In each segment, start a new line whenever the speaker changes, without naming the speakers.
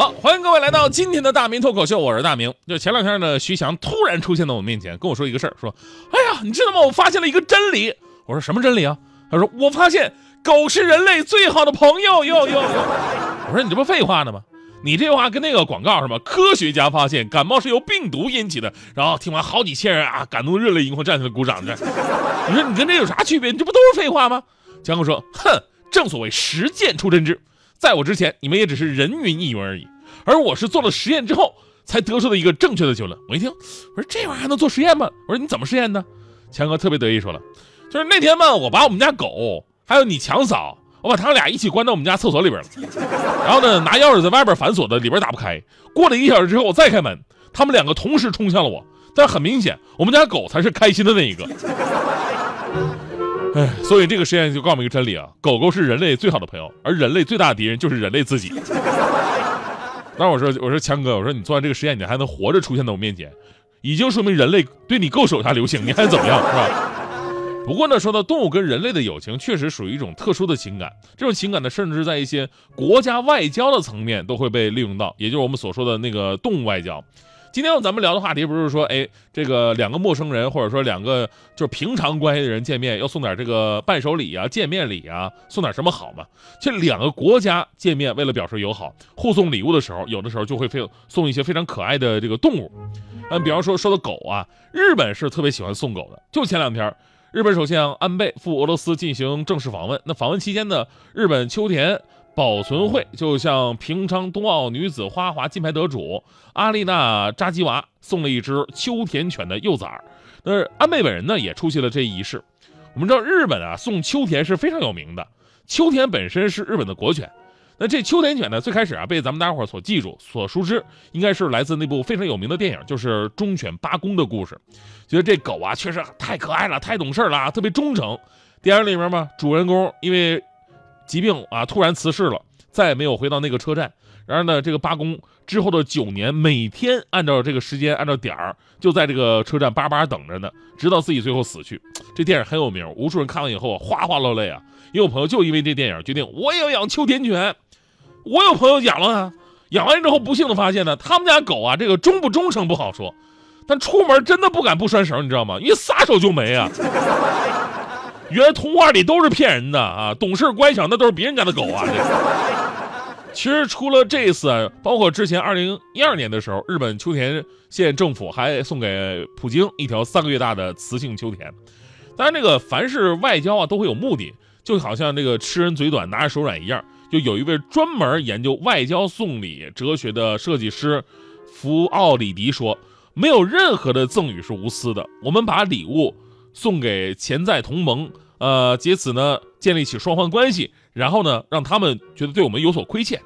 好，欢迎各位来到今天的大明脱口秀，我是大明。就前两天呢，徐翔突然出现在我面前，跟我说一个事儿，说：“哎呀，你知道吗？我发现了一个真理。”我说：“什么真理啊？”他说：“我发现狗是人类最好的朋友。”哟哟哟！我说：“你这不废话呢吗？你这话跟那个广告是吧？科学家发现感冒是由病毒引起的。”然后听完，好几千人啊，感动热泪盈眶，站起来鼓掌。这，你说你跟这有啥区别？你这不都是废话吗？江哥说：“哼，正所谓实践出真知。”在我之前，你们也只是人云亦云而已，而我是做了实验之后才得出的一个正确的结论。我一听，我说这玩意儿还能做实验吗？我说你怎么实验呢？强哥特别得意说了，就是那天嘛，我把我们家狗还有你强嫂，我把他们俩一起关到我们家厕所里边了，然后呢，拿钥匙在外边反锁的，里边打不开。过了一小时之后，我再开门，他们两个同时冲向了我，但很明显，我们家狗才是开心的那一个。哎，所以这个实验就告诉我们一个真理啊，狗狗是人类最好的朋友，而人类最大的敌人就是人类自己。当时我说，我说强哥，我说你做完这个实验，你还能活着出现在我面前，已经说明人类对你够手下留情，你还怎么样，是吧？不过呢，说到动物跟人类的友情，确实属于一种特殊的情感，这种情感呢，甚至在一些国家外交的层面都会被利用到，也就是我们所说的那个动物外交。今天咱们聊的话题不是说，哎，这个两个陌生人或者说两个就是平常关系的人见面要送点这个伴手礼啊、见面礼啊，送点什么好吗？这两个国家见面，为了表示友好，互送礼物的时候，有的时候就会非送一些非常可爱的这个动物。嗯，比方说说到狗啊，日本是特别喜欢送狗的。就前两天，日本首相安倍赴俄罗斯进行正式访问，那访问期间呢，日本秋田。保存会就像平昌冬奥女子花滑金牌得主阿丽娜扎基娃送了一只秋田犬的幼崽儿。那安倍本人呢也出席了这一仪式。我们知道日本啊送秋田是非常有名的，秋田本身是日本的国犬。那这秋田犬呢最开始啊被咱们大伙所记住、所熟知，应该是来自那部非常有名的电影，就是《忠犬八公》的故事。觉得这狗啊确实太可爱了，太懂事了，特别忠诚。电影里面嘛，主人公因为。疾病啊，突然辞世了，再也没有回到那个车站。然而呢，这个八公之后的九年，每天按照这个时间，按照点儿，就在这个车站巴巴等着呢，直到自己最后死去。这电影很有名，无数人看完以后哗哗落泪啊。也有朋友就因为这电影决定我也要养秋田犬。我有朋友养了啊，养完之后不幸的发现呢，他们家狗啊，这个忠不忠诚不好说，但出门真的不敢不拴绳，你知道吗？一撒手就没啊。原来童话里都是骗人的啊！懂事乖巧那都是别人家的狗啊！其实除了这次，包括之前二零一二年的时候，日本秋田县政府还送给普京一条三个月大的雌性秋田。当然，这个凡是外交啊，都会有目的，就好像这个吃人嘴短拿着手软一样。就有一位专门研究外交送礼哲学的设计师福奥里迪说：“没有任何的赠与是无私的，我们把礼物。”送给潜在同盟，呃，借此呢建立起双方关系，然后呢让他们觉得对我们有所亏欠。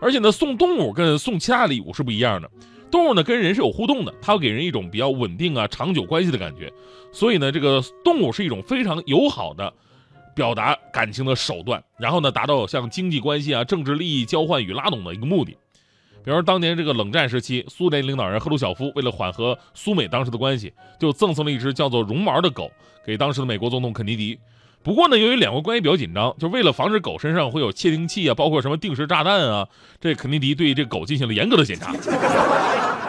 而且呢，送动物跟送其他礼物是不一样的，动物呢跟人是有互动的，它会给人一种比较稳定啊、长久关系的感觉。所以呢，这个动物是一种非常友好的表达感情的手段，然后呢达到像经济关系啊、政治利益交换与拉拢的一个目的。比如，当年这个冷战时期，苏联领导人赫鲁晓夫为了缓和苏美当时的关系，就赠送了一只叫做绒毛的狗给当时的美国总统肯尼迪。不过呢，由于两国关系比较紧张，就为了防止狗身上会有窃听器啊，包括什么定时炸弹啊，这肯尼迪对这狗进行了严格的检查。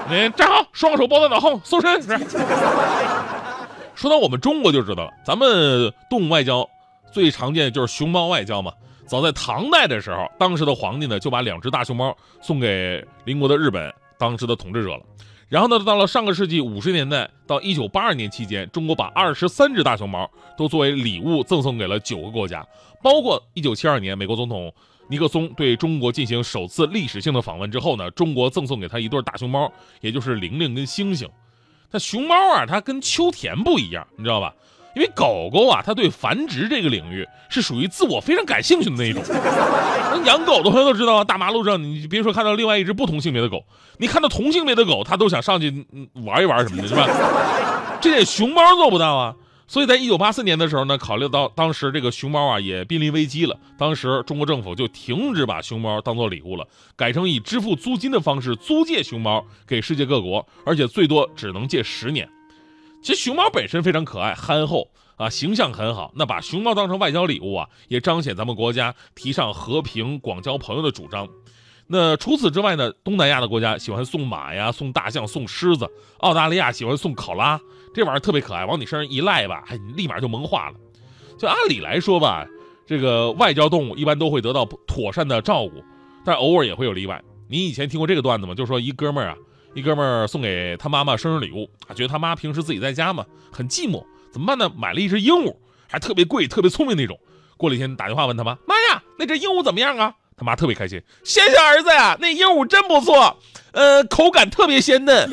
你站好，双手抱在脑后，搜身。说到我们中国就知道了，咱们动物外交最常见的就是熊猫外交嘛。早在唐代的时候，当时的皇帝呢就把两只大熊猫送给邻国的日本当时的统治者了。然后呢，到了上个世纪五十年代到一九八二年期间，中国把二十三只大熊猫都作为礼物赠送给了九个国家，包括一九七二年美国总统尼克松对中国进行首次历史性的访问之后呢，中国赠送给他一对大熊猫，也就是玲玲跟星星。那熊猫啊，它跟秋田不一样，你知道吧？因为狗狗啊，它对繁殖这个领域是属于自我非常感兴趣的那一种。养狗的朋友都知道啊，大马路上你别说看到另外一只不同性别的狗，你看到同性别的狗，它都想上去玩一玩什么的，是吧？这点熊猫做不到啊。所以在一九八四年的时候呢，考虑到当时这个熊猫啊也濒临危机了，当时中国政府就停止把熊猫当做礼物了，改成以支付租金的方式租借熊猫给世界各国，而且最多只能借十年。其实熊猫本身非常可爱、憨厚啊，形象很好。那把熊猫当成外交礼物啊，也彰显咱们国家提倡和平、广交朋友的主张。那除此之外呢，东南亚的国家喜欢送马呀、送大象、送狮子；澳大利亚喜欢送考拉。这玩意儿特别可爱，往你身上一赖吧，哎，你立马就萌化了。就按理来说吧，这个外交动物一般都会得到妥善的照顾，但偶尔也会有例外。你以前听过这个段子吗？就说一哥们儿啊，一哥们儿送给他妈妈生日礼物，啊，觉得他妈平时自己在家嘛，很寂寞，怎么办呢？买了一只鹦鹉，还特别贵、特别聪明那种。过了一天，打电话问他妈：“妈呀，那只鹦鹉怎么样啊？”他妈特别开心：“谢谢儿子呀，那鹦鹉真不错，呃，口感特别鲜嫩。”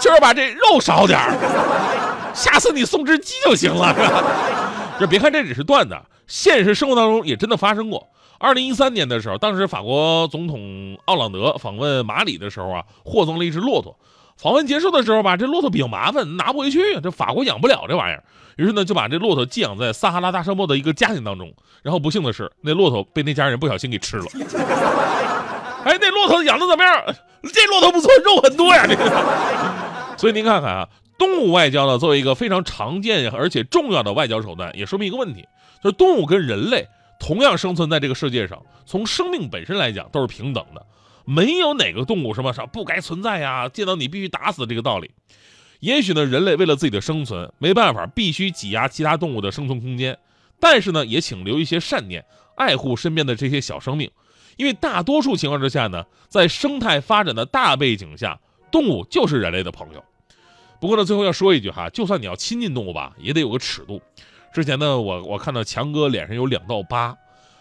就是把这肉少点儿，下次你送只鸡就行了，是吧？就别看这只是段子，现实生活当中也真的发生过。二零一三年的时候，当时法国总统奥朗德访问马里的时候啊，获赠了一只骆驼。访问结束的时候吧，这骆驼比较麻烦，拿不回去，这法国养不了这玩意儿。于是呢，就把这骆驼寄养在撒哈拉大沙漠的一个家庭当中。然后不幸的是，那骆驼被那家人不小心给吃了。哎，那骆驼养的怎么样？这骆驼不错，肉很多呀，这个。所以您看看啊，动物外交呢，作为一个非常常见而且重要的外交手段，也说明一个问题，就是动物跟人类同样生存在这个世界上，从生命本身来讲都是平等的，没有哪个动物什么啥不该存在呀，见到你必须打死这个道理。也许呢，人类为了自己的生存，没办法必须挤压其他动物的生存空间，但是呢，也请留一些善念，爱护身边的这些小生命，因为大多数情况之下呢，在生态发展的大背景下。动物就是人类的朋友，不过呢，最后要说一句哈，就算你要亲近动物吧，也得有个尺度。之前呢，我我看到强哥脸上有两道疤，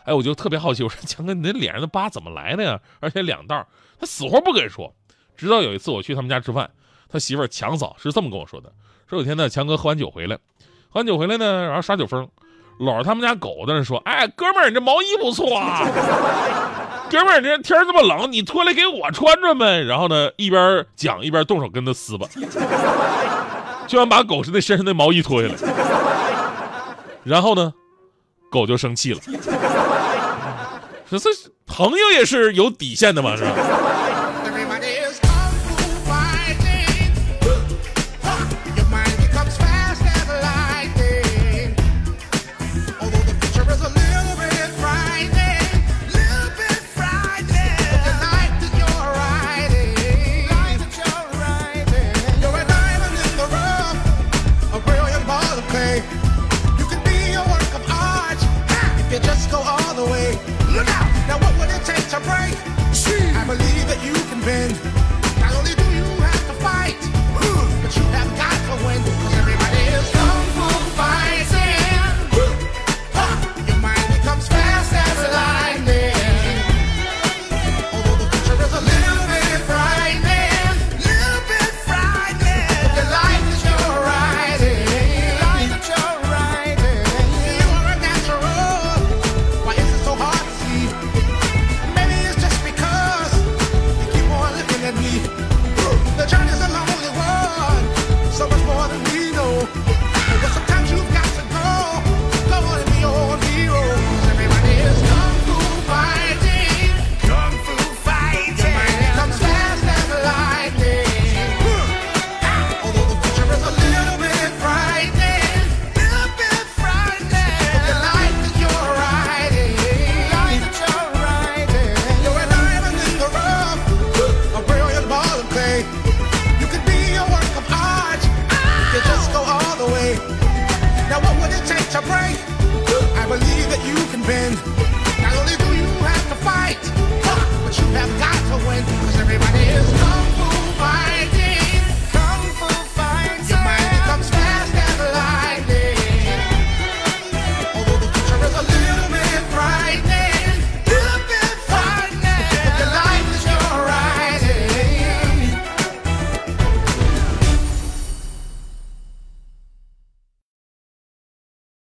哎，我就特别好奇，我说强哥，你那脸上的疤怎么来的呀？而且两道，他死活不跟说。直到有一次我去他们家吃饭，他媳妇儿强嫂是这么跟我说的：说有天呢，强哥喝完酒回来，喝完酒回来呢，然后耍酒疯，搂着他们家狗在那说：“哎，哥们儿，你这毛衣不错啊。”哥们儿，这天这么冷，你脱来给我穿穿呗。然后呢，一边讲一边动手跟他撕吧，就想把狗是那身上的毛衣脱下来。然后呢，狗就生气了。这这朋友也是有底线的嘛，是吧